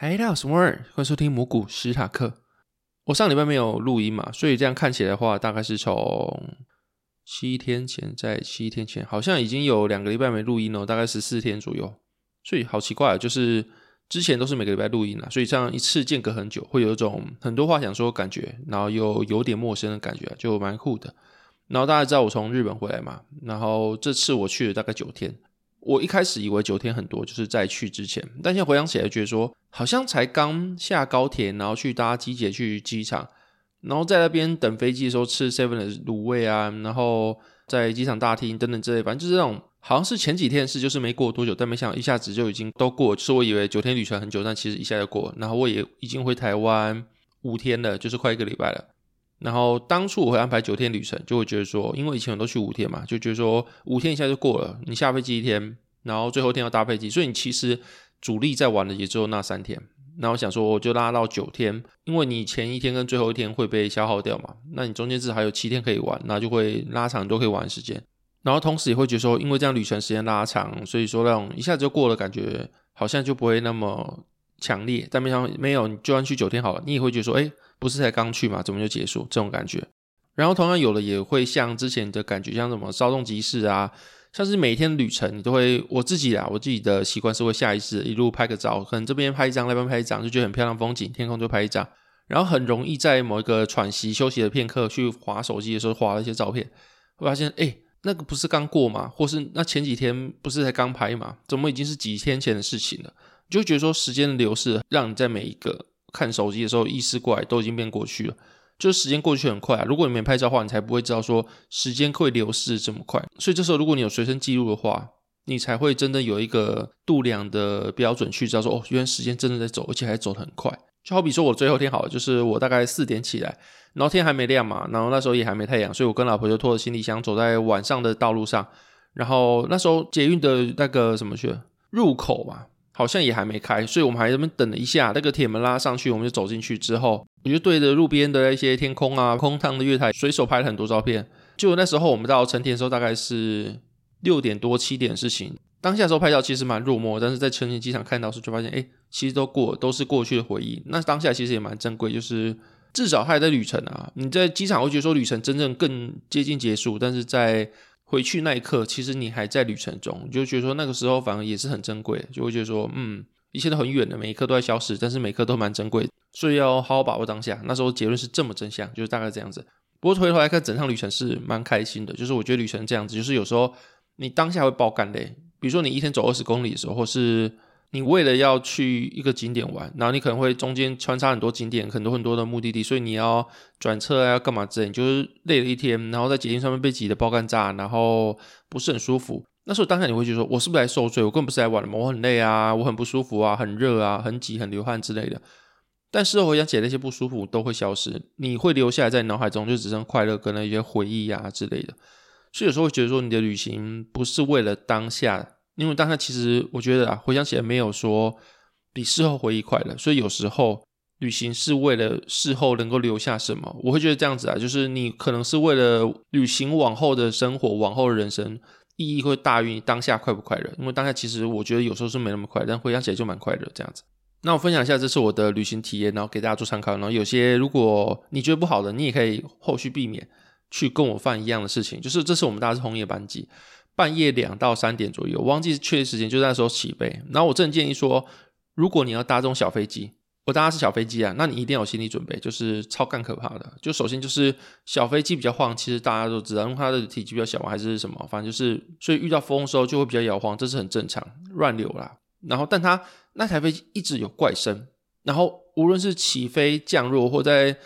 嗨，大家好，我是摩尔，欢迎收听蘑菇史塔克。我上礼拜没有录音嘛，所以这样看起来的话，大概是从七天前，在七天前，好像已经有两个礼拜没录音了，大概十四天左右。所以好奇怪，就是之前都是每个礼拜录音啦，所以这样一次间隔很久，会有一种很多话想说的感觉，然后又有点陌生的感觉，就蛮酷的。然后大家知道我从日本回来嘛，然后这次我去了大概九天。我一开始以为九天很多，就是在去之前，但现在回想起来，觉得说好像才刚下高铁，然后去搭机姐去机场，然后在那边等飞机的时候吃 seven 的卤味啊，然后在机场大厅等等之类，反正就是那种好像是前几天的事，就是没过多久，但没想一下子就已经都过。是我以为九天旅程很久，但其实一下就过。然后我也已经回台湾五天了，就是快一个礼拜了。然后当初我会安排九天旅程，就会觉得说，因为以前我都去五天嘛，就觉得说五天一下就过了。你下飞机一天，然后最后一天要搭飞机，所以你其实主力在玩的也只有那三天。然后想说我就拉到九天，因为你前一天跟最后一天会被消耗掉嘛，那你中间至少还有七天可以玩，那就会拉长都可以玩的时间。然后同时也会觉得说，因为这样旅程时间拉长，所以说那种一下子就过了，感觉好像就不会那么强烈。但没想没有，你就算去九天好了，你也会觉得说，哎。不是才刚去嘛，怎么就结束这种感觉？然后同样有的也会像之前的感觉，像什么稍纵即逝啊，像是每天旅程你都会，我自己啊，我自己的习惯是会下意识一路拍个照，可能这边拍一张，那边拍一张，就觉得很漂亮风景，天空就拍一张，然后很容易在某一个喘息休息的片刻去滑手机的时候滑了一些照片，会发现哎，那个不是刚过吗？或是那前几天不是才刚拍吗？怎么已经是几天前的事情了？就觉得说时间的流逝，让你在每一个。看手机的时候，意识过来都已经变过去了，就是时间过去很快啊。如果你没拍照的话，你才不会知道说时间会流逝这么快。所以这时候，如果你有随身记录的话，你才会真的有一个度量的标准去知道说，哦，原来时间真的在走，而且还走得很快。就好比说我最后天好，就是我大概四点起来，然后天还没亮嘛，然后那时候也还没太阳，所以我跟老婆就拖着行李箱走在晚上的道路上，然后那时候捷运的那个什么去入口嘛。好像也还没开，所以我们还在那边等了一下，那个铁门拉上去，我们就走进去之后，我就对着路边的一些天空啊、空荡的月台，随手拍了很多照片。就那时候我们到成田的时候，大概是六点多七点的事情。当下时候拍照其实蛮落寞，但是在成田机场看到时就发现，哎，其实都过，都是过去的回忆。那当下其实也蛮珍贵，就是至少还在旅程啊。你在机场会觉得说旅程真正更接近结束，但是在回去那一刻，其实你还在旅程中，你就觉得说那个时候反而也是很珍贵，就会觉得说，嗯，一切都很远的，每一刻都在消失，但是每刻都蛮珍贵，所以要好好把握当下。那时候结论是这么真相，就是大概这样子。不过回头来看，整趟旅程是蛮开心的，就是我觉得旅程这样子，就是有时候你当下会爆肝的，比如说你一天走二十公里的时候，或是。你为了要去一个景点玩，然后你可能会中间穿插很多景点，很多很多的目的地，所以你要转车啊，要干嘛之类，你就是累了一天，然后在捷运上面被挤得爆干炸，然后不是很舒服。那时候当下你会觉得说，我是不是来受罪？我根本不是来玩的嘛，我很累啊，我很不舒服啊，很热啊，很挤，很流汗之类的。但事后回想起来，那些不舒服都会消失，你会留下来在脑海中，就只剩快乐跟那些回忆啊之类的。所以有时候会觉得说，你的旅行不是为了当下。因为当下其实我觉得啊，回想起来没有说比事后回忆快乐，所以有时候旅行是为了事后能够留下什么，我会觉得这样子啊，就是你可能是为了旅行往后的生活、往后的人生意义会大于你当下快不快乐。因为当下其实我觉得有时候是没那么快，但回想起来就蛮快乐这样子。那我分享一下，这是我的旅行体验，然后给大家做参考。然后有些如果你觉得不好的，你也可以后续避免去跟我犯一样的事情。就是这次我们大家是红叶班机。半夜两到三点左右，我忘记确切时间，就那时候起飞。然后我真的建议说，如果你要搭这种小飞机，我搭的是小飞机啊，那你一定要有心理准备，就是超干可怕的。就首先就是小飞机比较晃，其实大家都知道，因为它的体积比较小嘛还是什么，反正就是所以遇到风的时候就会比较摇晃，这是很正常，乱流啦。然后但它那台飞机一直有怪声，然后无论是起飞、降落，或在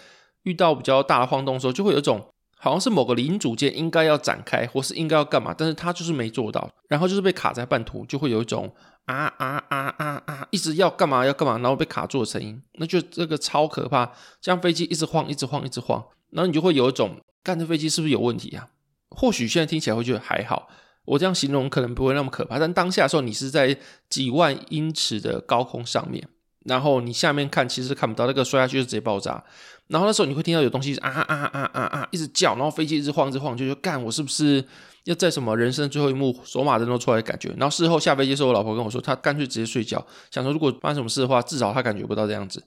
遇到比较大的晃动的时候，就会有一种。好像是某个零组件应该要展开，或是应该要干嘛，但是他就是没做到，然后就是被卡在半途，就会有一种啊啊啊啊啊，一直要干嘛要干嘛，然后被卡住的声音，那就这个超可怕，这样飞机一直晃，一直晃，一直晃，然后你就会有一种，干这飞机是不是有问题啊？或许现在听起来会觉得还好，我这样形容可能不会那么可怕，但当下的时候你是在几万英尺的高空上面。然后你下面看，其实看不到那个摔下去就直接爆炸。然后那时候你会听到有东西啊啊啊啊啊一直叫，然后飞机一直晃，一直晃，就说干我是不是要在什么人生最后一幕走马灯都出来的感觉。然后事后下飞机时候，我老婆跟我说，她干脆直接睡觉，想说如果发生什么事的话，至少她感觉不到这样子。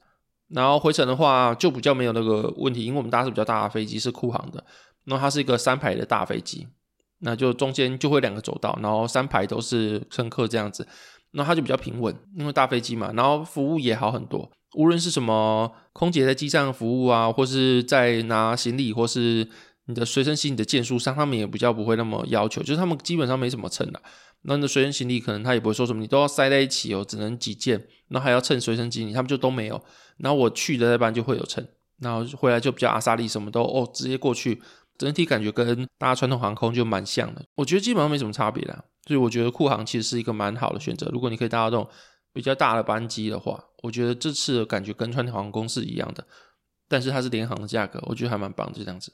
然后回程的话就比较没有那个问题，因为我们搭的是比较大的飞机，是库航的，然后它是一个三排的大飞机，那就中间就会两个走道，然后三排都是乘客这样子。那它就比较平稳，因为大飞机嘛，然后服务也好很多。无论是什么空姐在机上服务啊，或是在拿行李，或是你的随身行李的件数上，他们也比较不会那么要求，就是他们基本上没什么称的。那你的随身行李可能他也不会说什么，你都要塞在一起哦，只能几件，然后还要称随身行李，他们就都没有。然后我去的那班就会有称，然后回来就比较阿萨利，什么都哦直接过去。整体感觉跟搭传统航空就蛮像的，我觉得基本上没什么差别啦。所以我觉得库航其实是一个蛮好的选择。如果你可以搭到这种比较大的班机的话，我觉得这次的感觉跟传统航空是一样的，但是它是联航的价格，我觉得还蛮棒，就这样子。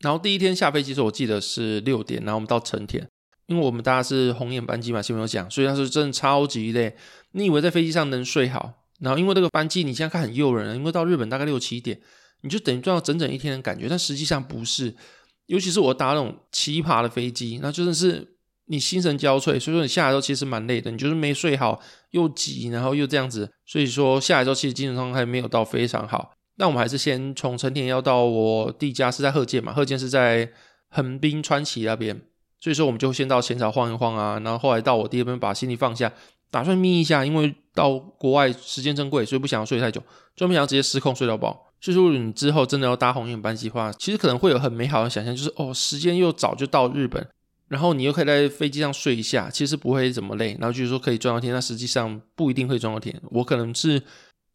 然后第一天下飞机的时候，我记得是六点，然后我们到成田，因为我们大家是红眼班机嘛，前面有讲，所以它是真的超级累。你以为在飞机上能睡好，然后因为这个班机你现在看很诱人，因为到日本大概六七点。你就等于赚到整整一天的感觉，但实际上不是。尤其是我搭那种奇葩的飞机，那真的是你心神交瘁，所以说你下来之后其实蛮累的。你就是没睡好，又挤，然后又这样子，所以说下来之后其实精神状态没有到非常好。那我们还是先从成田要到我弟家是在鹤见嘛，鹤见是在横滨川崎那边，所以说我们就先到浅草晃一晃啊，然后后来到我弟那边把行李放下，打算眯一下，因为到国外时间珍贵，所以不想要睡太久，就没想要直接失控睡到饱。所以说，你之后真的要搭红眼班机的话，其实可能会有很美好的想象，就是哦，时间又早就到日本，然后你又可以在飞机上睡一下，其实不会怎么累，然后就是说可以赚到钱，那实际上不一定会赚到钱。我可能是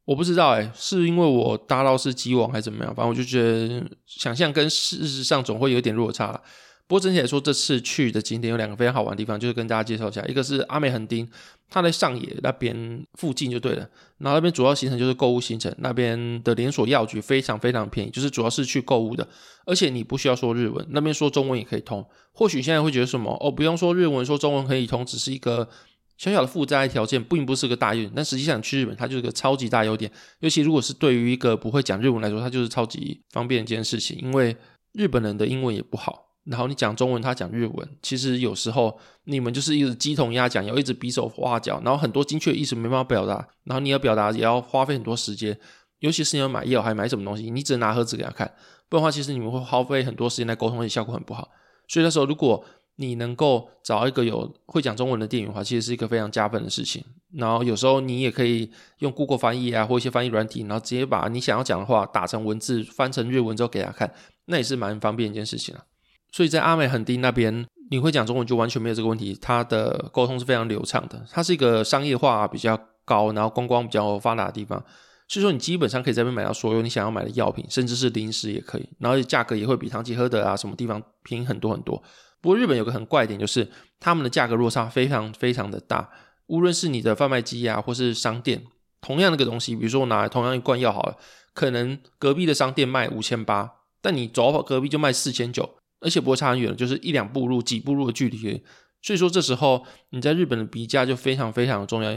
我不知道，哎，是因为我搭到是机网还是怎么样，反正我就觉得想象跟事实上总会有点落差。不过整体来说，这次去的景点有两个非常好玩的地方，就是跟大家介绍一下。一个是阿美横丁，它在上野那边附近就对了。然后那边主要行程就是购物行程，那边的连锁药局非常非常便宜，就是主要是去购物的。而且你不需要说日文，那边说中文也可以通。或许现在会觉得什么哦，不用说日文，说中文可以通，只是一个小小的附加条件，并不是个大优点。但实际上去日本，它就是个超级大优点。尤其如果是对于一个不会讲日文来说，它就是超级方便一件事情，因为日本人的英文也不好。然后你讲中文，他讲日文，其实有时候你们就是一直鸡同鸭讲，要一直比手画脚，然后很多精确的意思没办法表达，然后你要表达也要花费很多时间，尤其是你要买药还买什么东西，你只能拿盒子给他看，不然的话，其实你们会耗费很多时间来沟通，效果很不好。所以那时候，如果你能够找一个有会讲中文的店员的话，其实是一个非常加分的事情。然后有时候你也可以用 Google 翻译啊，或一些翻译软体，然后直接把你想要讲的话打成文字，翻成日文之后给他看，那也是蛮方便一件事情啊。所以在阿美横丁那边，你会讲中文就完全没有这个问题，它的沟通是非常流畅的。它是一个商业化比较高，然后观光比较发达的地方，所以说你基本上可以在那边买到所有你想要买的药品，甚至是零食也可以，然后价格也会比唐吉诃德啊什么地方便宜很多很多。不过日本有个很怪一点，就是他们的价格落差非常非常的大，无论是你的贩卖机啊，或是商店，同样那个东西，比如说我拿同样一罐药好了，可能隔壁的商店卖五千八，但你走到隔壁就卖四千九。而且不会差很远，就是一两步路、几步路的距离。所以说这时候你在日本的比价就非常非常的重要，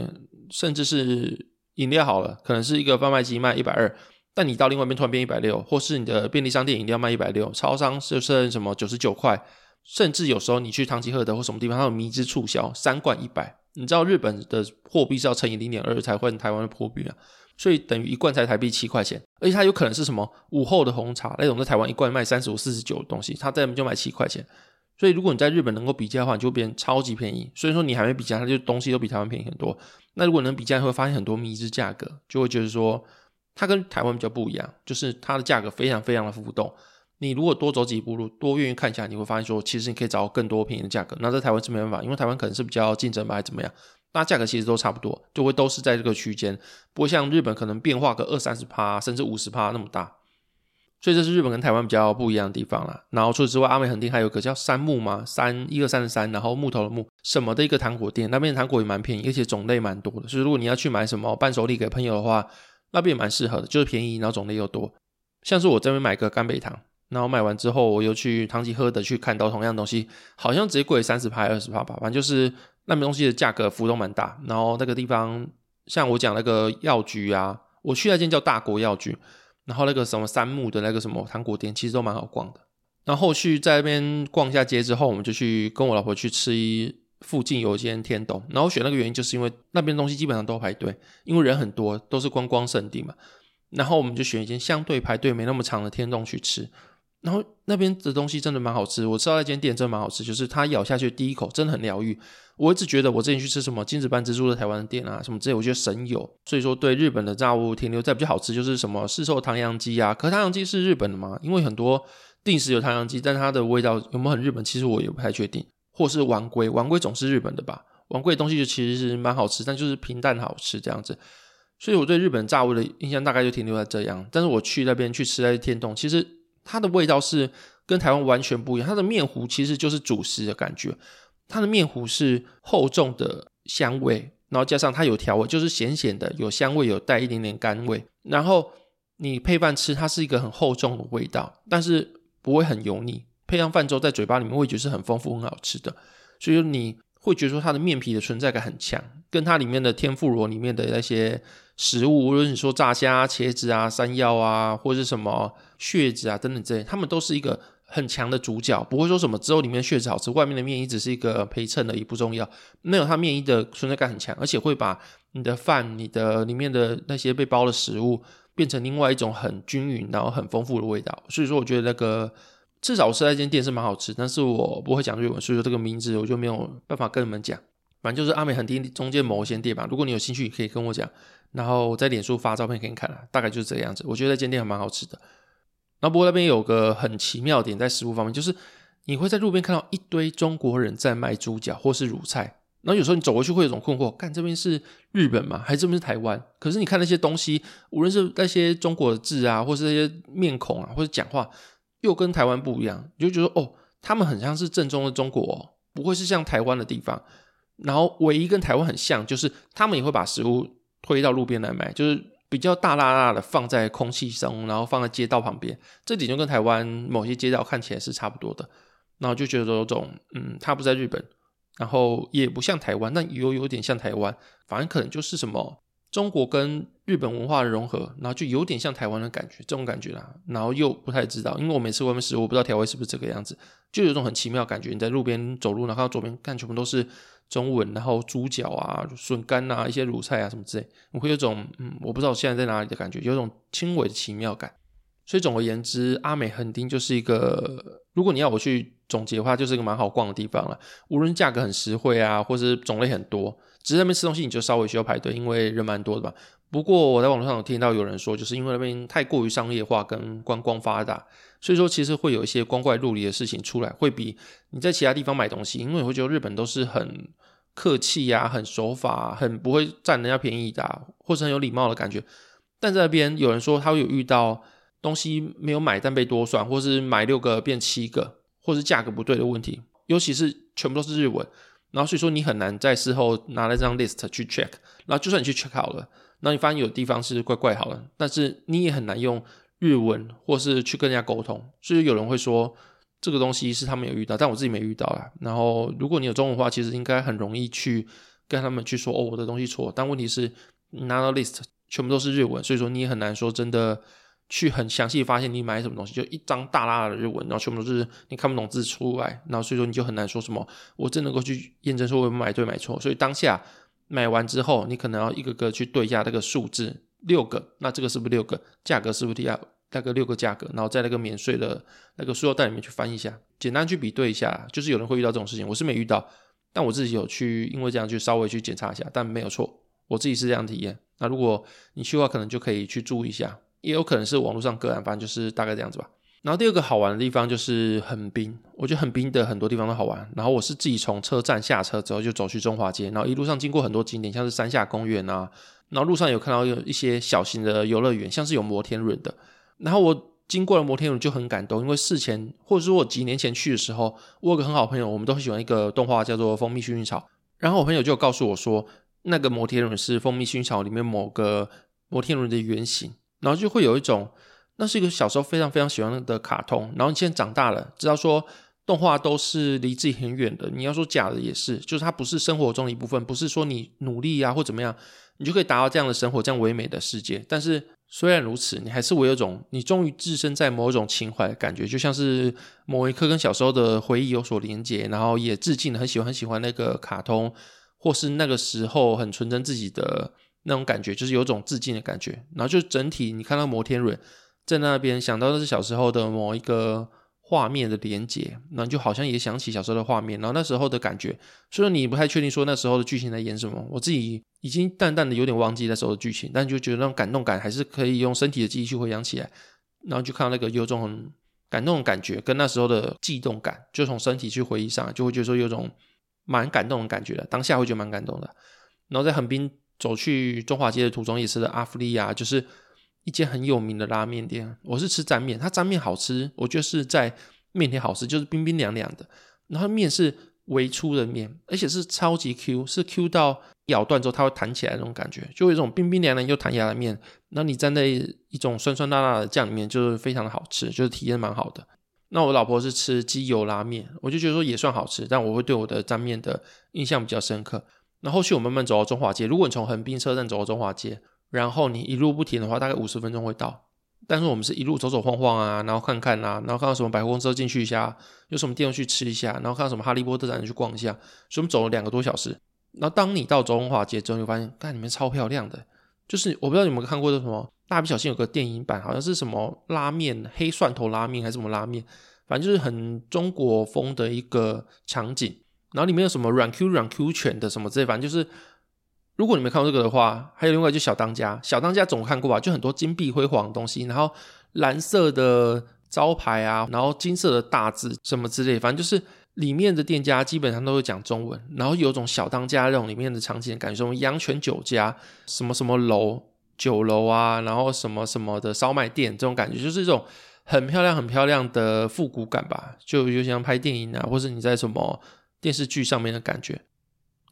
甚至是饮料好了，可能是一个贩卖机卖一百二，但你到另外一边突然变一百六，或是你的便利商店饮料卖一百六，超商就剩什么九十九块，甚至有时候你去唐吉诃德或什么地方，它有迷之促销，三罐一百。你知道日本的货币是要乘以零点二才换台湾的货币啊？所以等于一罐才台币七块钱，而且它有可能是什么午后的红茶那种，在台湾一罐卖三十五、四十九的东西，它在那边就卖七块钱。所以如果你在日本能够比价的话，你就变超级便宜。所以说你还没比价，它就东西都比台湾便宜很多。那如果能比价，会发现很多迷之价格，就会觉得说它跟台湾比较不一样，就是它的价格非常非常的浮动。你如果多走几步路，多愿意看一下，你会发现说其实你可以找到更多便宜的价格。那在台湾是没办法，因为台湾可能是比较竞争吧，还是怎么样？那价格其实都差不多，就会都是在这个区间，不会像日本可能变化个二三十趴，甚至五十趴那么大。所以这是日本跟台湾比较不一样的地方啦。然后除此之外，阿美横丁还有个叫三木嘛，三一二三的三，然后木头的木，什么的一个糖果店，那边的糖果也蛮便宜，而且种类蛮多的。所以如果你要去买什么伴手礼给朋友的话，那边也蛮适合的，就是便宜，然后种类又多。像是我这边买个甘贝糖，然后买完之后，我又去唐吉诃德去看到同样东西，好像直接贵三十趴二十趴吧，反正就是。那边东西的价格浮动蛮大，然后那个地方像我讲那个药局啊，我去那间叫大国药局，然后那个什么三木的那个什么糖果店，其实都蛮好逛的。然后后续在那边逛一下街之后，我们就去跟我老婆去吃一附近有一间天丼。然后选那个原因就是因为那边东西基本上都排队，因为人很多，都是观光圣地嘛。然后我们就选一间相对排队没那么长的天洞去吃。然后那边的东西真的蛮好吃，我知道那间店真的蛮好吃，就是它咬下去第一口真的很疗愈。我一直觉得我之前去吃什么金子班蜘蛛的台湾的店啊，什么之类，我觉得神游。所以说对日本的炸物停留在比较好吃，就是什么市售唐扬鸡啊。可唐扬鸡是日本的吗？因为很多定时有唐扬鸡，但它的味道有没有很日本？其实我也不太确定。或是丸龟，丸龟总是日本的吧？丸龟的东西就其实是蛮好吃，但就是平淡好吃这样子。所以我对日本炸物的印象大概就停留在这样。但是我去那边去吃那些天丼，其实。它的味道是跟台湾完全不一样，它的面糊其实就是主食的感觉，它的面糊是厚重的香味，然后加上它有调味，就是咸咸的，有香味，有带一点点甘味，然后你配饭吃，它是一个很厚重的味道，但是不会很油腻，配上饭之后在嘴巴里面味觉是很丰富、很好吃的，所以你会觉得说它的面皮的存在感很强，跟它里面的天妇罗里面的那些。食物，无论你说炸虾、茄子啊、山药啊，或者是什么血子啊等等这些，他们都是一个很强的主角，不会说什么只有里面的血子好吃，外面的面衣只是一个陪衬的，也不重要。没有，它面衣的存在感很强，而且会把你的饭、你的里面的那些被包的食物变成另外一种很均匀、然后很丰富的味道。所以说，我觉得那个至少我吃那间店是蛮好吃，但是我不会讲日文，所以说这个名字我就没有办法跟你们讲。反正就是阿美横丁中间某一间店吧，如果你有兴趣，可以跟我讲。然后我在脸书发照片给你看啊，大概就是这个样子。我觉得那间店还蛮好吃的。然后不过那边有个很奇妙点在食物方面，就是你会在路边看到一堆中国人在卖猪脚或是卤菜。然后有时候你走过去会有种困惑，看这边是日本吗？还是这边是台湾？可是你看那些东西，无论是那些中国字啊，或是那些面孔啊，或者讲话，又跟台湾不一样，你就觉得哦，他们很像是正宗的中国哦，不会是像台湾的地方。然后唯一跟台湾很像，就是他们也会把食物。推到路边来卖，就是比较大辣辣的放在空气中，然后放在街道旁边，这点就跟台湾某些街道看起来是差不多的。然后就觉得有种，嗯，它不在日本，然后也不像台湾，但又有点像台湾，反正可能就是什么中国跟日本文化的融合，然后就有点像台湾的感觉，这种感觉啦。然后又不太知道，因为我每次外面吃，我不知道调味是不是这个样子，就有种很奇妙的感觉。你在路边走路，然后到左边看全部都是。中文，然后猪脚啊、笋干啊、一些卤菜啊什么之类，我会有种嗯，我不知道我现在在哪里的感觉，有种轻微的奇妙感。所以总而言之，阿美横丁就是一个，如果你要我去总结的话，就是一个蛮好逛的地方了。无论价格很实惠啊，或是种类很多，只是那边吃东西你就稍微需要排队，因为人蛮多的吧。不过我在网络上有听到有人说，就是因为那边太过于商业化跟观光发达，所以说其实会有一些光怪陆离的事情出来，会比你在其他地方买东西，因为我会觉得日本都是很客气呀、很守法、啊，很不会占人家便宜的、或是很有礼貌的感觉。但在那边有人说他会有遇到东西没有买但被多算，或是买六个变七个，或是价格不对的问题，尤其是全部都是日文，然后所以说你很难在事后拿那张 list 去 check，然后就算你去 check 好了。那你发现有地方是怪怪好了，但是你也很难用日文或是去跟人家沟通，所以有人会说这个东西是他们有遇到，但我自己没遇到啦。然后如果你有中文的话，其实应该很容易去跟他们去说哦，我的东西错。但问题是拿到 list 全部都是日文，所以说你也很难说真的去很详细发现你买什么东西，就一张大大的日文，然后全部都是你看不懂字出来，然后所以说你就很难说什么我真能够去验证说我买对买错。所以当下。买完之后，你可能要一个个去对一下这个数字，六个，那这个是不是六个？价格是不是要大概六个价格？然后在那个免税的那个塑料袋里面去翻一下，简单去比对一下，就是有人会遇到这种事情，我是没遇到，但我自己有去，因为这样去稍微去检查一下，但没有错，我自己是这样体验。那如果你去的话，可能就可以去注意一下，也有可能是网络上个案，反正就是大概这样子吧。然后第二个好玩的地方就是横滨，我觉得横滨的很多地方都好玩。然后我是自己从车站下车之后就走去中华街，然后一路上经过很多景点，像是山下公园啊，然后路上有看到有一些小型的游乐园，像是有摩天轮的。然后我经过了摩天轮就很感动，因为事前或者说我几年前去的时候，我有个很好朋友，我们都很喜欢一个动画叫做《蜂蜜薰衣草》，然后我朋友就告诉我说，那个摩天轮是《蜂蜜薰衣草》里面某个摩天轮的原型，然后就会有一种。那是一个小时候非常非常喜欢的卡通，然后你现在长大了，知道说动画都是离自己很远的。你要说假的也是，就是它不是生活中的一部分，不是说你努力啊或怎么样，你就可以达到这样的生活，这样唯美的世界。但是虽然如此，你还是会有种你终于置身在某一种情怀的感觉，就像是某一刻跟小时候的回忆有所连接，然后也致敬很喜欢很喜欢那个卡通，或是那个时候很纯真自己的那种感觉，就是有种致敬的感觉。然后就整体你看到摩天轮在那边，想到的是小时候的某一个。画面的连接，那就好像也想起小时候的画面，然后那时候的感觉。虽然你不太确定说那时候的剧情在演什么，我自己已经淡淡的有点忘记那时候的剧情，但就觉得那种感动感还是可以用身体的记忆去回想起来。然后就看到那个有种很感动的感觉，跟那时候的悸动感，就从身体去回忆上，就会觉得说有种蛮感动的感觉的。当下会觉得蛮感动的。然后在横滨走去中华街的途中，也是的阿芙利亚，就是。一间很有名的拉面店，我是吃沾面，它沾面好吃，我就是在面条好吃，就是冰冰凉凉的，然后面是微粗的面，而且是超级 Q，是 Q 到咬断之后它会弹起来那种感觉，就有一种冰冰凉凉又弹牙的面，那你沾在一种酸酸辣辣的酱里面，就是非常的好吃，就是体验蛮好的。那我老婆是吃鸡油拉面，我就觉得说也算好吃，但我会对我的沾面的印象比较深刻。那后续我慢慢走到中华街，如果你从横滨车站走到中华街。然后你一路不停的话，大概五十分钟会到。但是我们是一路走走晃晃啊，然后看看啊，然后看到什么百货公司进去一下，有什么店去吃一下，然后看到什么哈利波特展去逛一下。所以我们走了两个多小时。然后当你到中华街之后，你会发现，看里面超漂亮的。就是我不知道你们看过的什么蜡笔小新有个电影版，好像是什么拉面黑蒜头拉面还是什么拉面，反正就是很中国风的一个场景。然后里面有什么软 Q 软 Q 犬的什么之类，反正就是。如果你没看过这个的话，还有另外就小当家，小当家总看过吧？就很多金碧辉煌的东西，然后蓝色的招牌啊，然后金色的大字什么之类，反正就是里面的店家基本上都会讲中文，然后有种小当家那种里面的场景的感觉，什么阳泉酒家，什么什么楼酒楼啊，然后什么什么的烧卖店，这种感觉就是一种很漂亮很漂亮的复古感吧，就就像拍电影啊，或是你在什么电视剧上面的感觉。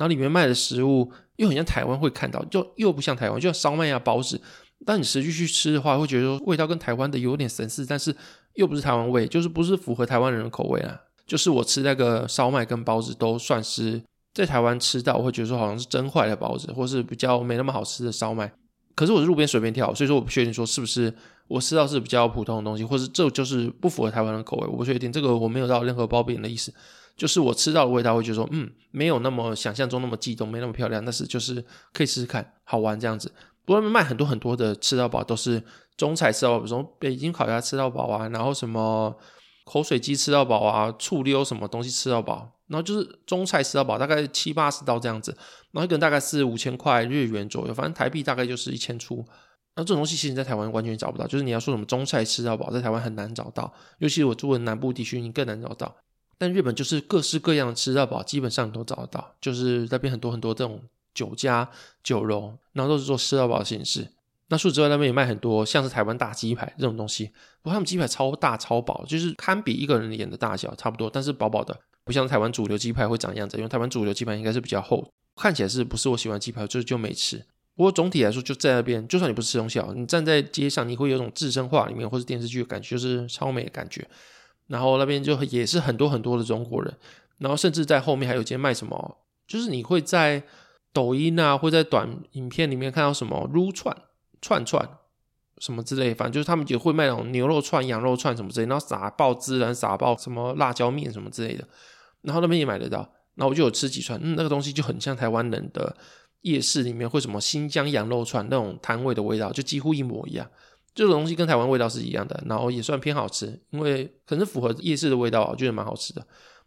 然后里面卖的食物又很像台湾会看到，就又不像台湾，就像烧麦啊、包子。但你实际去吃的话，会觉得味道跟台湾的有点神似，但是又不是台湾味，就是不是符合台湾人的口味啊。就是我吃那个烧麦跟包子，都算是在台湾吃到，我会觉得说好像是蒸坏的包子，或是比较没那么好吃的烧麦。可是我是路边随便挑，所以说我不确定说是不是我吃到是比较普通的东西，或是这就是不符合台湾的口味，我不确定。这个我没有到任何褒贬的意思。就是我吃到的味道，会觉得说，嗯，没有那么想象中那么激动，没那么漂亮，但是就是可以试试看，好玩这样子。不过卖很多很多的吃到饱，都是中菜吃到饱，比如北京烤鸭吃到饱啊，然后什么口水鸡吃到饱啊，醋溜什么东西吃到饱，然后就是中菜吃到饱，大概七八十刀这样子，然后一个人大概是五千块日元左右，反正台币大概就是一千出。那这种东西其实在台湾完全找不到，就是你要说什么中菜吃到饱，在台湾很难找到，尤其是我住的南部地区，你更难找到。但日本就是各式各样的吃到饱，基本上都找得到。就是那边很多很多这种酒家、酒楼，然后都是做吃到饱的形式。那除此之外，那边也卖很多像是台湾大鸡排这种东西。不过他们鸡排超大超薄，就是堪比一个人脸的大小差不多，但是薄薄的，不像台湾主流鸡排会长样子。因为台湾主流鸡排应该是比较厚，看起来是不是我喜欢鸡排，就是就没吃。不过总体来说，就在那边，就算你不吃东西，你站在街上，你会有种置身画里面或是电视剧的感觉，就是超美的感觉。然后那边就也是很多很多的中国人，然后甚至在后面还有间卖什么，就是你会在抖音啊，会在短影片里面看到什么撸串串串什么之类，反正就是他们也会卖那种牛肉串、羊肉串什么之类，然后撒爆孜然、撒爆什么辣椒面什么之类的，然后那边也买得到。然后我就有吃几串，嗯，那个东西就很像台湾人的夜市里面会什么新疆羊肉串那种摊位的味道，就几乎一模一样。这种东西跟台湾味道是一样的，然后也算偏好吃，因为可能符合夜市的味道，我觉得蛮好吃的。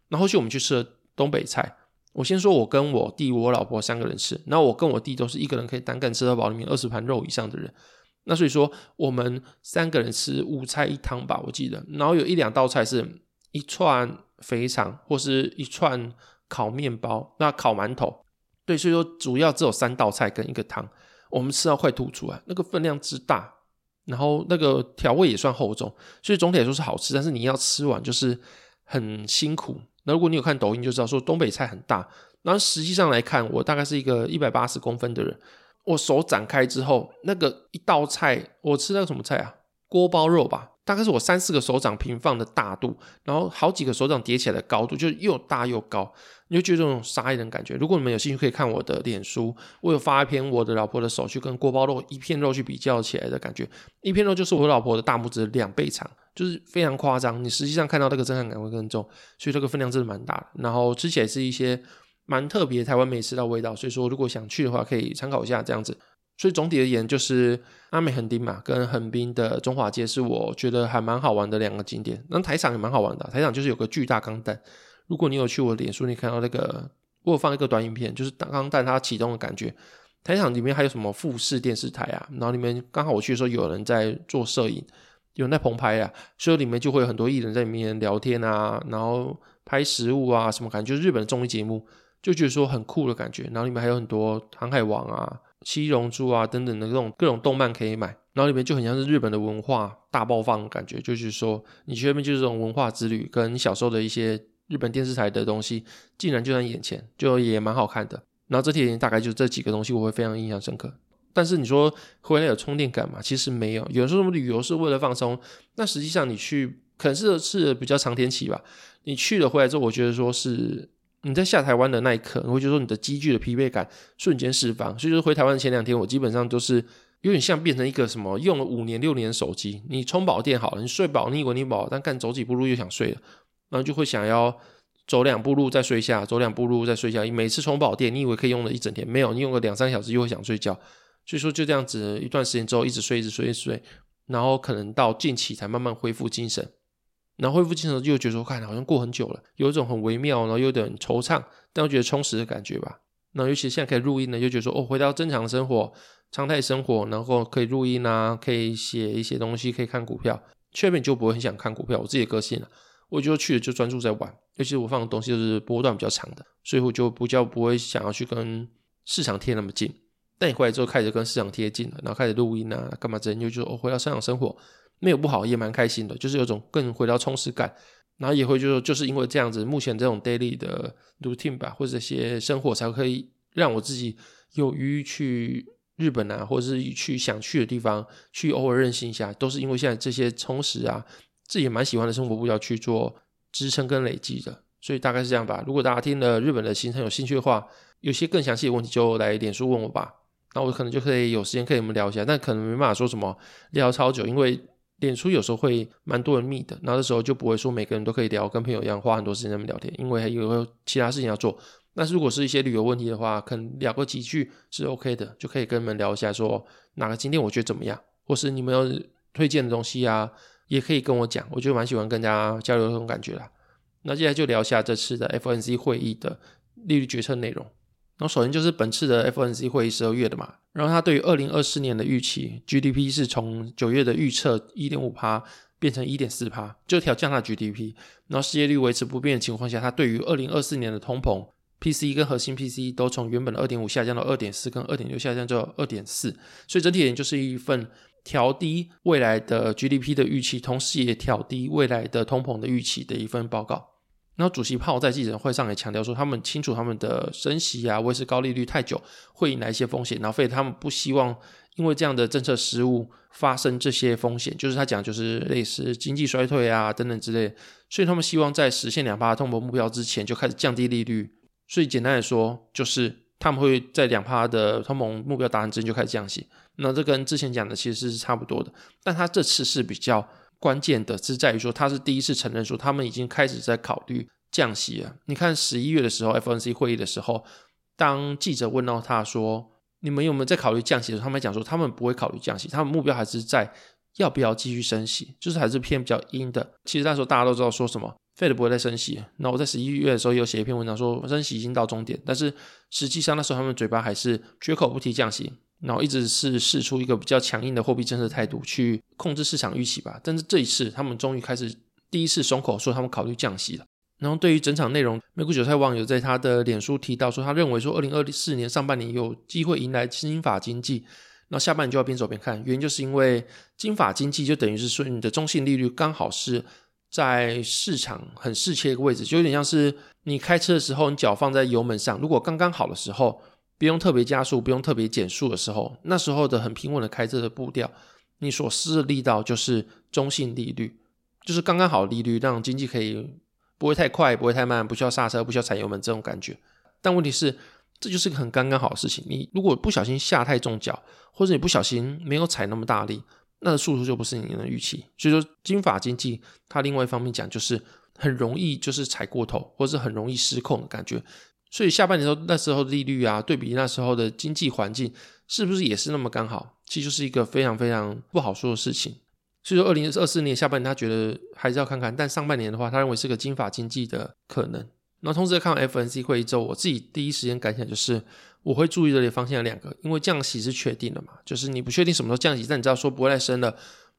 然后续我们去吃了东北菜，我先说我跟我弟、我老婆三个人吃，然后我跟我弟都是一个人可以单干吃到饱里面二十盘肉以上的人，那所以说我们三个人吃五菜一汤吧，我记得。然后有一两道菜是一串肥肠或是一串烤面包，那烤馒头，对，所以说主要只有三道菜跟一个汤，我们吃到快吐出来，那个分量之大。然后那个调味也算厚重，所以总体来说是好吃，但是你要吃完就是很辛苦。那如果你有看抖音就知道，说东北菜很大。然后实际上来看，我大概是一个一百八十公分的人，我手展开之后，那个一道菜，我吃那个什么菜啊？锅包肉吧，大概是我三四个手掌平放的大度，然后好几个手掌叠起来的高度，就又大又高，你就觉得这种杀人的感觉。如果你们有兴趣，可以看我的脸书，我有发一篇我的老婆的手去跟锅包肉一片肉去比较起来的感觉，一片肉就是我老婆的大拇指两倍长，就是非常夸张。你实际上看到这个震撼感会更重，所以这个分量真的蛮大的。然后吃起来是一些蛮特别台湾没吃到味道，所以说如果想去的话，可以参考一下这样子。所以总体而言，就是阿美横丁嘛，跟横滨的中华街是我觉得还蛮好玩的两个景点。那台场也蛮好玩的，台场就是有个巨大钢弹。如果你有去我的脸书，你看到那个我有放一个短影片，就是钢弹它启动的感觉。台场里面还有什么富士电视台啊，然后里面刚好我去的时候有人在做摄影，有人在棚拍啊，所以里面就会有很多艺人在里面聊天啊，然后拍食物啊什么感觉，就是日本的综艺节目，就觉得说很酷的感觉。然后里面还有很多航海王啊。七龙珠啊等等的这种各种动漫可以买，然后里面就很像是日本的文化大爆发的感觉，就是说你去那边就是这种文化之旅，跟你小时候的一些日本电视台的东西，竟然就在眼前，就也蛮好看的。然后这天大概就这几个东西我会非常印象深刻。但是你说回来有充电感吗？其实没有。有人说什么旅游是为了放松，那实际上你去可能是是比较长天期吧。你去了回来之后，我觉得说是。你在下台湾的那一刻，你会觉得说你的积聚的疲惫感瞬间释放。所以就是回台湾前两天，我基本上都是有点像变成一个什么用了五年六年手机。你充饱电好了，你睡饱，你以为你饱，但干走几步路又想睡了，然后就会想要走两步路再睡下，走两步路再睡下。你每次充饱电，你以为可以用了一整天，没有，你用个两三小时又会想睡觉。所以说就这样子一段时间之后，一直睡，一直睡，一直睡，然后可能到近期才慢慢恢复精神。然后恢复精神就觉得说，看好像过很久了，有一种很微妙，然后有点惆怅，但又觉得充实的感觉吧。那尤其现在可以录音呢，就觉得说，哦，回到正常生活、常态生活，然后可以录音啊，可以写一些东西，可以看股票。去那边就不会很想看股票，我自己的个性了，我就去了就专注在玩。尤其是我放的东西都是波段比较长的，所以我就比较不会想要去跟市场贴那么近。但你回来之后开始跟市场贴近了，然后开始录音啊，干嘛之类，就觉得哦，回到正常生活。没有不好，也蛮开心的，就是有种更回到充实感，然后也会就说，就是因为这样子，目前这种 daily 的 routine 吧，或者这些生活，才可以让我自己有余去日本啊，或者是去想去的地方，去偶尔任性一下，都是因为现在这些充实啊，自己蛮喜欢的生活步调去做支撑跟累积的，所以大概是这样吧。如果大家听了日本的行程有兴趣的话，有些更详细的问题就来脸书问我吧，那我可能就可以有时间可以我们聊一下，但可能没办法说什么聊超久，因为。脸书有时候会蛮多人密的，那这时候就不会说每个人都可以聊，跟朋友一样花很多时间在那边聊天，因为还有其他事情要做。那如果是一些旅游问题的话，可能聊个几句是 OK 的，就可以跟你们聊一下，说哪个景点我觉得怎么样，或是你们有推荐的东西啊，也可以跟我讲。我就蛮喜欢跟大家交流这种感觉啦。那接下来就聊一下这次的 FNC 会议的利率决策内容。然后首先就是本次的 FNC 会议十二月的嘛，然后他对于二零二四年的预期 GDP 是从九月的预测一点五趴变成一点四趴，就调降它的 GDP。然后失业率维持不变的情况下，他对于二零二四年的通膨 PC 跟核心 PC 都从原本的二点五下降到二点四，跟二点六下降到二点四，所以整体而言就是一份调低未来的 GDP 的预期，同时也调低未来的通膨的预期的一份报告。然后主席鲍在记者会上也强调说，他们清楚他们的升息啊，维持高利率太久会引来一些风险，然后所以他们不希望因为这样的政策失误发生这些风险，就是他讲就是类似经济衰退啊等等之类，所以他们希望在实现两趴通膨目标之前就开始降低利率。所以简单来说，就是他们会在两趴的通膨目标达成之前就开始降息。那这跟之前讲的其实是差不多的，但他这次是比较。关键的是在于说，他是第一次承认说，他们已经开始在考虑降息了。你看十一月的时候，F N C 会议的时候，当记者问到他说：“你们有没有在考虑降息？”的时候，他们讲说，他们不会考虑降息，他们目标还是在要不要继续升息，就是还是偏比较阴的。其实那时候大家都知道说什么，Fed 不会再升息。那我在十一月的时候有写一篇文章说，升息已经到终点，但是实际上那时候他们嘴巴还是绝口不提降息。然后一直是试出一个比较强硬的货币政策态度去控制市场预期吧，但是这一次他们终于开始第一次松口说他们考虑降息了。然后对于整场内容，美股韭菜网友在他的脸书提到说，他认为说二零二四年上半年有机会迎来金法经济，那下半年就要边走边看，原因就是因为金法经济就等于是说你的中性利率刚好是在市场很适切一个位置，就有点像是你开车的时候，你脚放在油门上，如果刚刚好的时候。不用特别加速，不用特别减速的时候，那时候的很平稳的开车的步调，你所施的力道就是中性利率，就是刚刚好利率，让经济可以不会太快，不会太慢，不需要刹车，不需要踩油门这种感觉。但问题是，这就是个很刚刚好的事情。你如果不小心下太重脚，或者你不小心没有踩那么大力，那个速度就不是你的预期。所以说，金法经济它另外一方面讲，就是很容易就是踩过头，或是很容易失控的感觉。所以下半年的时候，那时候利率啊，对比那时候的经济环境，是不是也是那么刚好？其实就是一个非常非常不好说的事情。所以说，二零二四年下半年他觉得还是要看看，但上半年的话，他认为是个金发经济的可能。那同时看完 FNC 会议之后，我自己第一时间感想就是，我会注意这里方向两个，因为降息是确定的嘛，就是你不确定什么时候降息，但你知道说不会再升了。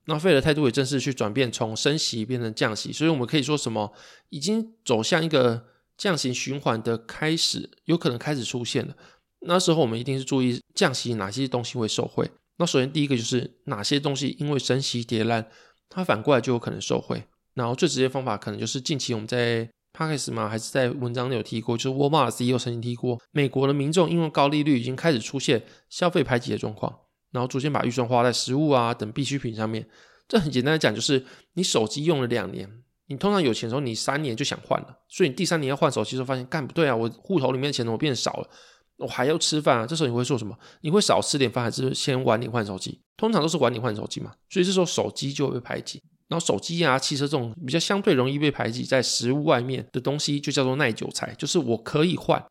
那费的态度也正式去转变，从升息变成降息，所以我们可以说什么，已经走向一个降息循环的开始，有可能开始出现了。那时候我们一定是注意降息哪些东西会受惠。那首先第一个就是哪些东西因为升息跌烂，它反过来就有可能受惠。然后最直接方法可能就是近期我们在 Podcast 嘛，还是在文章里有提过，就是沃尔玛 CEO 曾经提过，美国的民众因为高利率已经开始出现消费排挤的状况，然后逐渐把预算花在食物啊等必需品上面。这很简单的讲，就是你手机用了两年，你通常有钱的时候，你三年就想换了，所以你第三年要换手机的时候，发现干不对啊，我户头里面的钱怎么变少了？我还要吃饭啊，这时候你会做什么？你会少吃点饭，还是先晚点换手机？通常都是晚点换手机嘛，所以这时候手机就会被排挤。然后手机啊、汽车这种比较相对容易被排挤在食物外面的东西，就叫做耐久材，就是我可以换，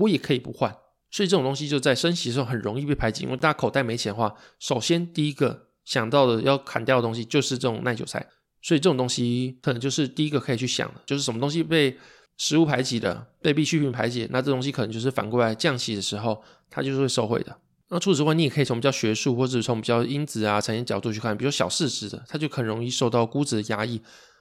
我也可以不换。所以这种东西就在升息的时候很容易被排挤，因为大家口袋没钱的话，首先第一个。想到的要砍掉的东西就是这种耐久材，所以这种东西可能就是第一个可以去想的，就是什么东西被食物排挤的，被必需品排挤，那这东西可能就是反过来降息的时候，它就是会受惠的。那除此之外，你也可以从比较学术或者从比较因子啊产业角度去看，比如小市值的，它就很容易受到估值的压抑。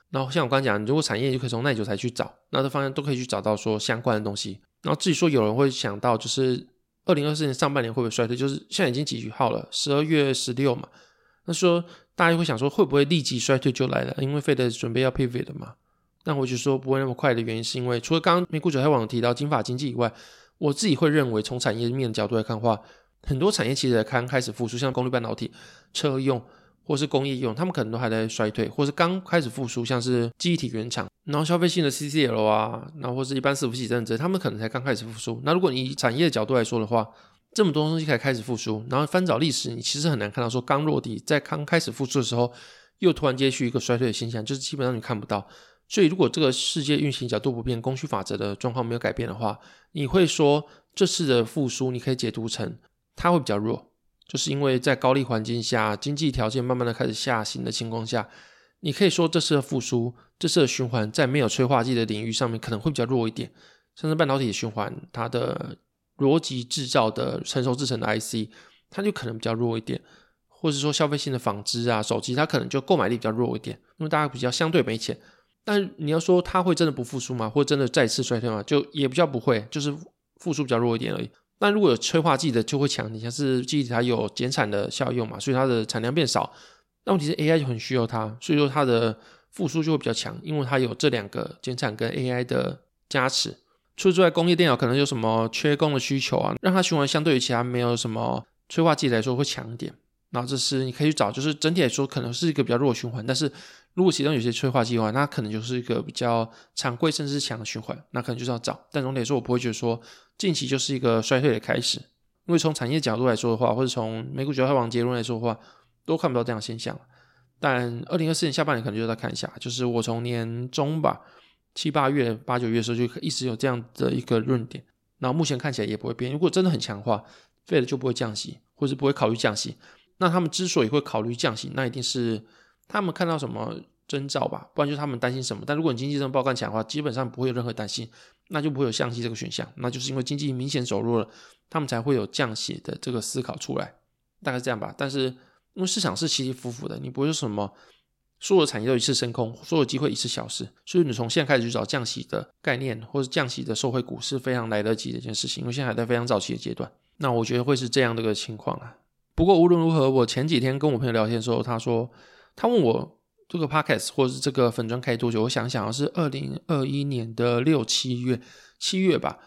然后像我刚刚讲，如果产业就可以从耐久材去找，那这方向都可以去找到说相关的东西。然后至于说有人会想到，就是二零二四年上半年会不会衰退？就是现在已经几号了？十二月十六嘛。那说大家会想说，会不会立即衰退就来了？因为 Fed 准备要 pivot 嘛。那我就说不会那么快的原因，是因为除了刚刚美股九黑网提到金发经济以外，我自己会认为从产业面的角度来看的话，很多产业其实刚开始复苏，像功率半导体、车用或是工业用，他们可能都还在衰退，或是刚开始复苏，像是记忆体原厂，然后消费性的 CCL 啊，然后或是一般伺服器等等，他们可能才刚开始复苏。那如果你以产业的角度来说的话，这么多东西才开始复苏，然后翻找历史，你其实很难看到说刚落地，在刚开始复苏的时候，又突然接续一个衰退的现象，就是基本上你看不到。所以如果这个世界运行角度不变，供需法则的状况没有改变的话，你会说这次的复苏，你可以解读成它会比较弱，就是因为在高利环境下，经济条件慢慢的开始下行的情况下，你可以说这次的复苏，这次的循环在没有催化剂的领域上面可能会比较弱一点，像是半导体的循环，它的。逻辑制造的成熟制程的 IC，它就可能比较弱一点，或者说消费性的纺织啊、手机，它可能就购买力比较弱一点，因为大家比较相对没钱。但你要说它会真的不复苏吗？或真的再次衰退吗？就也比较不会，就是复苏比较弱一点而已。但如果有催化剂的，就会强。你像是记忆体它有减产的效用嘛，所以它的产量变少。那问题是 AI 就很需要它，所以说它的复苏就会比较强，因为它有这两个减产跟 AI 的加持。除此之外，工业电脑可能有什么缺工的需求啊，让它循环相对于其他没有什么催化剂来说会强一点。然后这是你可以去找，就是整体来说可能是一个比较弱循环。但是如果其中有些催化剂的话，那可能就是一个比较常规甚至是强的循环，那可能就是要找。但总体来说，我不会觉得说近期就是一个衰退的开始，因为从产业角度来说的话，或者从美股九号网结论来说的话，都看不到这样的现象。但二零二四年下半年可能就要再看一下，就是我从年中吧。七八月、八九月的时候就一直有这样的一个论点，那目前看起来也不会变。如果真的很强的话，Fed 就不会降息，或者是不会考虑降息。那他们之所以会考虑降息，那一定是他们看到什么征兆吧？不然就是他们担心什么。但如果你经济真的爆干强的话，基本上不会有任何担心，那就不会有降息这个选项。那就是因为经济明显走弱了，他们才会有降息的这个思考出来，大概是这样吧。但是因为市场是起起伏伏的，你不会说什么。所有产业都一次升空，所有机会一次消失，所以你从现在开始去找降息的概念，或者降息的受惠股是非常来得及的一件事情，因为现在还在非常早期的阶段。那我觉得会是这样的一个情况啊。不过无论如何，我前几天跟我朋友聊天的时候，他说他问我这个 podcast 或是这个粉专开多久，我想想是二零二一年的六七月七月吧。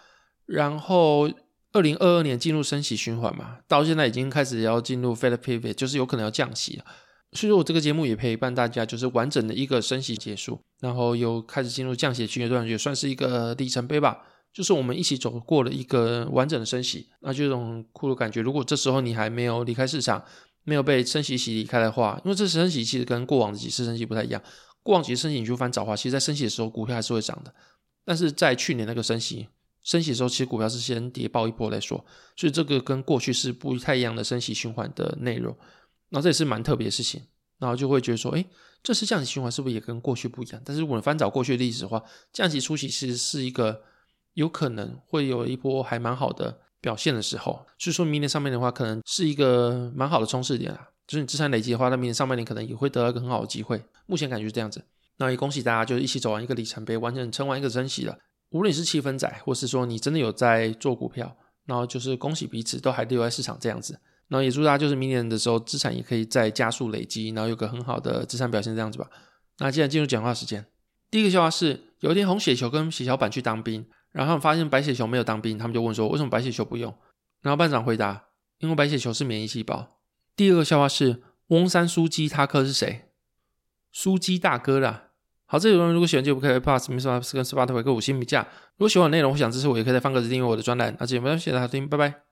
然后二零二二年进入升息循环嘛，到现在已经开始要进入 Fed pivot，就是有可能要降息了。所以说我这个节目也陪伴大家，就是完整的一个升息结束，然后又开始进入降息阶段，也算是一个里程碑吧。就是我们一起走过了一个完整的升息，那就这种酷的感觉。如果这时候你还没有离开市场，没有被升息洗离开的话，因为这次升息其实跟过往的几次升息不太一样。过往几次升息你就翻找话，其实在升息的时候股票还是会涨的，但是在去年那个升息升息的时候，其实股票是先跌爆一波再说，所以这个跟过去是不太一样的升息循环的内容。那这也是蛮特别的事情，然后就会觉得说，诶，这次降息循环是不是也跟过去不一样？但是如果你翻找过去的历史的话，降息初期其实是一个有可能会有一波还蛮好的表现的时候，所以说明年上半年的话，可能是一个蛮好的冲刺点啊。就是你资产累积的话，那明年上半年可能也会得到一个很好的机会。目前感觉是这样子，那也恭喜大家，就是一起走完一个里程碑，完成撑完一个升息了。无论是气氛仔，或是说你真的有在做股票，然后就是恭喜彼此都还留在市场这样子。然后也祝大家就是明年的时候资产也可以再加速累积，然后有个很好的资产表现这样子吧。那现在进入讲话时间，第一个笑话是有一天红血球跟血小板去当兵，然后他们发现白血球没有当兵，他们就问说为什么白血球不用？然后班长回答，因为白血球是免疫细胞。第二个笑话是翁山苏姬他哥是谁？苏姬大哥啦。好，这有人如果喜欢这部可以 Plus、Mr. 跟 Spotify 给五星评价。如果喜欢内容，我想支持我，也可以在方格子订阅我的专栏。那这节目就谢谢大家听，拜拜。